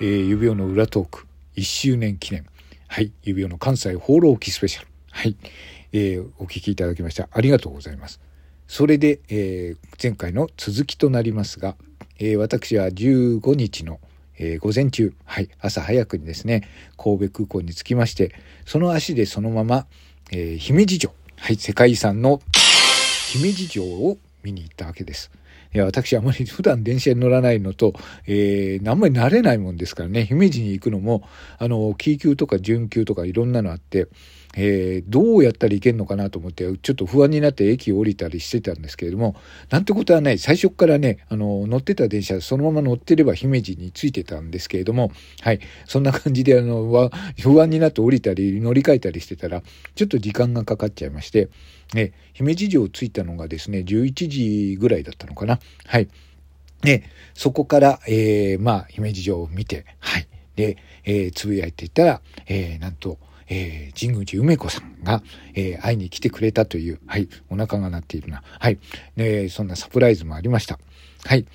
えー、指輪の裏トーク1周年記念。はい。指輪の関西放浪記スペシャル。はい。えー、お聞きいただきましたありがとうございます。それで、えー、前回の続きとなりますが、えー、私は15日の、えー、午前中、はい、朝早くにですね、神戸空港に着きまして、その足でそのまま、えー、姫路城、はい、世界遺産の姫路城を見に行ったわけです。いや、私あまり普段電車に乗らないのと、えー、あんまり慣れないもんですからね、姫路に行くのも、あの、気球とか準急とかいろんなのあって、えー、どうやったらいけんのかなと思って、ちょっと不安になって駅降りたりしてたんですけれども、なんてことはない。最初からね、あの、乗ってた電車、そのまま乗ってれば姫路に着いてたんですけれども、はい。そんな感じで、あの、不安になって降りたり、乗り換えたりしてたら、ちょっと時間がかかっちゃいまして、ね、姫路城着いたのがですね、11時ぐらいだったのかな。はい。で、そこから、えー、まあ、姫路城を見て、はい。で、えー、つぶやいていたら、えー、なんと、えー、神宮寺梅子さんが、えー、会いに来てくれたという、はい、お腹が鳴っているな。はい。で、そんなサプライズもありました。はい。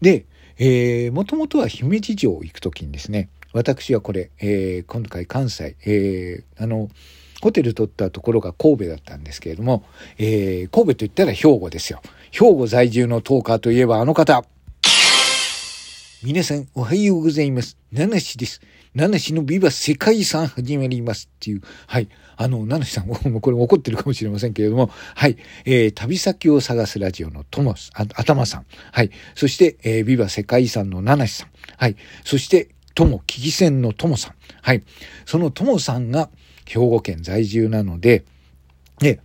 で、えー、もともとは姫路城行くときにですね、私はこれ、えー、今回関西、えー、あの、ホテル取ったところが神戸だったんですけれども、えー、神戸といったら兵庫ですよ。兵庫在住のトーカーといえばあの方。皆さん、おはようございます。七しです。七しの美は世界遺産始まりますっていう、はい。あの、七しさん、これ怒ってるかもしれませんけれども、はい。えー、旅先を探すラジオのトモス、あ、頭さん。はい。そして、えー、美は世界遺産の七しさん。はい。そして、友、危機戦の友さん。はい。その友さんが兵庫県在住なので、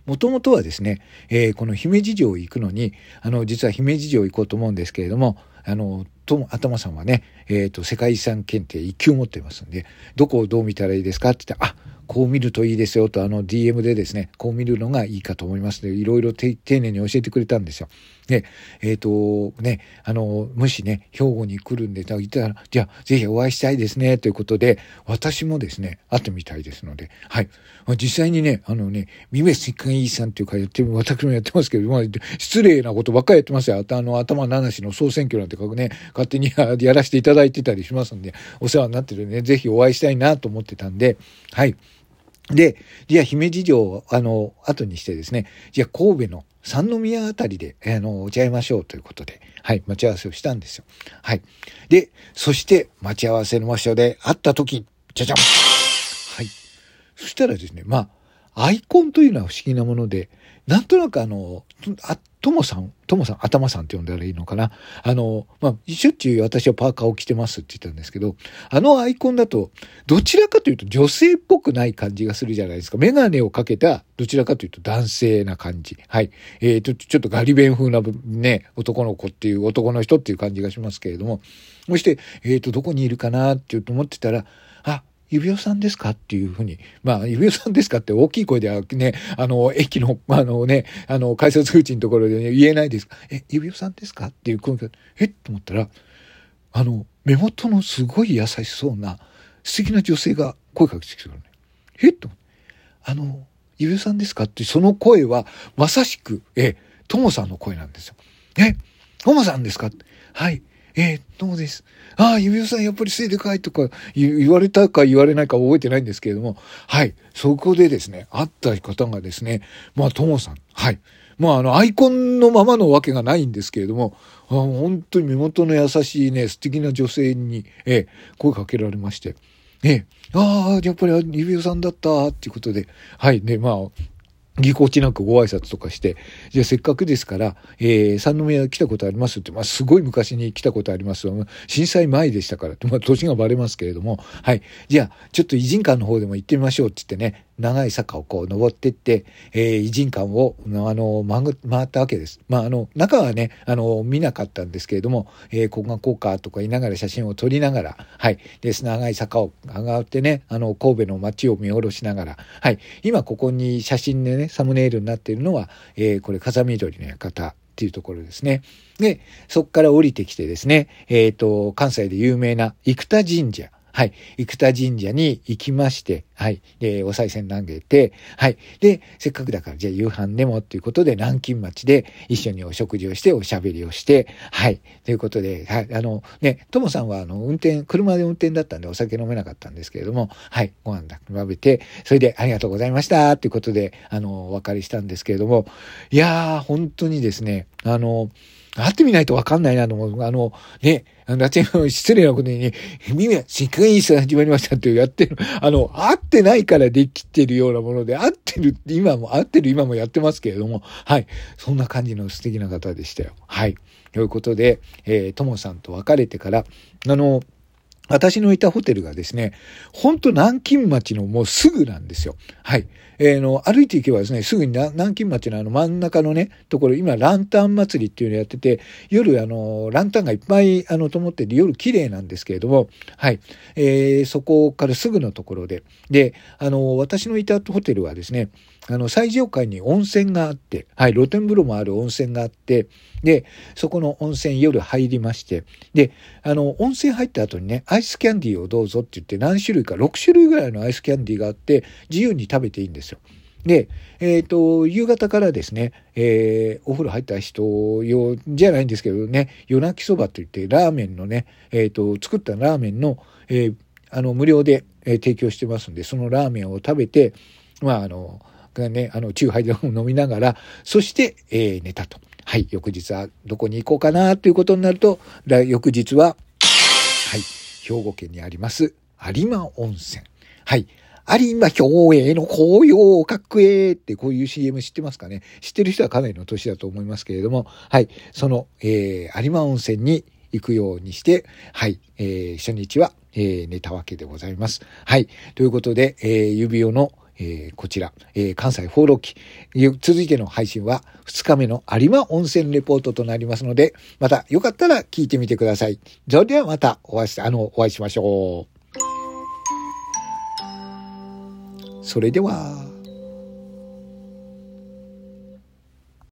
もともとはですね、えー、この姫路城行くのに、あの、実は姫路城行こうと思うんですけれども、あの、と頭さんはね、えっ、ー、と、世界遺産検定1級持ってますんで、どこをどう見たらいいですかって言ったら、あ、こう見るといいですよと、あの DM でですね、こう見るのがいいかと思いますので、いろいろ丁寧に教えてくれたんですよ。で、えっ、ー、と、ね、あの、もしね、兵庫に来るんで、言ったら、じゃあ、ぜひお会いしたいですね、ということで、私もですね、会ってみたいですので、はい。実際にね、あのね、三上世界遺産っていうかやって、私もやってますけど、まあ、失礼なことばっかりやってますよ。あの、頭七しの総選挙なんてかね、勝手にやらせていただいてたりしますんで、お世話になってるんで、ね、ぜひお会いしたいなと思ってたんで、はい。で、じゃあ姫路城を、あの、後にしてですね、じゃあ神戸の三宮あたりで、あの、お茶いましょうということで、はい、待ち合わせをしたんですよ。はい。で、そして待ち合わせの場所で会った時、じゃじゃんはい。そしたらですね、まあ、アイコンというのは不思議なもので、なんとなくあの、あ、ともさん、ともさん、頭さんって呼んだらいいのかな？あの、まあ、しょっちゅう私はパーカーを着てますって言ったんですけど、あのアイコンだと、どちらかというと女性っぽくない感じがするじゃないですか。メガネをかけた、どちらかというと男性な感じ。はい。えっ、ー、と、ちょっとガリベン風なね、男の子っていう、男の人っていう感じがしますけれども、そして、えっ、ー、と、どこにいるかなって思ってたら、指輪さんですか？っていうふうに、まあ、指輪さんですかって大きい声ではね、あの、駅の、あのね、あの、改札口のところで、ね、言えないです。え、指輪さんですか？っていう声が、え？っと思ったら、あの、目元のすごい優しそうな、素敵な女性が声かけてきてくるね。え？っと、あの、指輪さんですか？ってその声は、まさしく、え、ともさんの声なんですよ。え、ともさんですか？はい。えー、どうです？ああ、指輪さんやっぱり背でかいとか言われたか言われないか覚えてないんですけれども、はい。そこでですね、会った方がですね、まあ、ともさん。はい。まあ、あの、アイコンのままのわけがないんですけれども、あ本当に目元の優しいね、素敵な女性に、えー、声かけられまして、えー、ああ、やっぱり指輪さんだった、っていうことで、はい、ね、まあ、ぎこちなくご挨拶とかして、じゃあせっかくですから、えー、三宮来たことありますって、まあ、すごい昔に来たことあります震災前でしたからって、まあ、年がバレますけれども、はい。じゃあ、ちょっと偉人館の方でも行ってみましょうって言ってね、長い坂をこう登ってって、えー、偉人館を、あの、回ったわけです。まあ、あの、中はね、あの、見なかったんですけれども、えー、ここがこうかとか言いながら写真を撮りながら、はい。です、長い坂を上がってね、あの、神戸の街を見下ろしながら、はい。今ここに写真でね、サムネイルになっているのは、えー、これ、風見鶏の館っていうところですね。で、そこから降りてきてですね、えっ、ー、と、関西で有名な生田神社。はい、生田神社に行きまして、はい、で、お賽銭投げて、はい、で、せっかくだから、じゃあ夕飯でもっていうことで、南京町で一緒にお食事をして、おしゃべりをして、はい、ということで、はい、あの、ね、ともさんは、あの、運転、車で運転だったんでお酒飲めなかったんですけれども、はい、ご飯だけ食べて、それでありがとうございました、ということで、あの、お別れしたんですけれども、いやー、本当にですね、あの、会ってみないとわかんないなと思う。あの、ね、あの、失礼なことにね、耳は世界遺産始まりましたってやってる。あの、会ってないからできてるようなもので、会ってるって、今も、会ってる今もやってますけれども、はい。そんな感じの素敵な方でしたよ。はい。ということで、えー、ともさんと別れてから、あの、私のいたホテルがですね、ほんと南京町のもうすぐなんですよ。はい。えー、の、歩いていけばですね、すぐに南京町のあの真ん中のね、ところ、今、ランタン祭りっていうのやってて、夜、あの、ランタンがいっぱい、あの、灯ってて、夜綺麗なんですけれども、はい。えー、そこからすぐのところで、で、あの、私のいたホテルはですね、あの、最上階に温泉があって、はい、露天風呂もある温泉があって、で、そこの温泉夜入りまして、で、あの、温泉入った後にね、アイスキャンディーをどうぞって言って何種類か、6種類ぐらいのアイスキャンディーがあって、自由に食べていいんですよ。で、えっ、ー、と、夕方からですね、えー、お風呂入った人用じゃないんですけどね、夜泣きそばといって、ラーメンのね、えっ、ー、と、作ったラーメンの、えー、あの、無料で、え提供してますんで、そのラーメンを食べて、まあ、あの、ね、あの、チューハイで飲みながら、そして、えー、寝たと。はい、翌日はどこに行こうかなということになると、翌日は、はい、兵庫県にあります、有馬温泉。はい、有馬兵衛の紅葉かっこええってこういう CM 知ってますかね？知ってる人はかなりの年だと思いますけれども、はい、その、えー、有馬温泉に行くようにして、はい、えー、初日は、えー、寝たわけでございます。はい、ということで、えー、指輪のえー、こちら、えー、関西放浪記。続いての配信は2日目の有馬温泉レポートとなりますので、またよかったら聞いてみてください。それではまたお会いし、あの、お会いしましょう。それでは。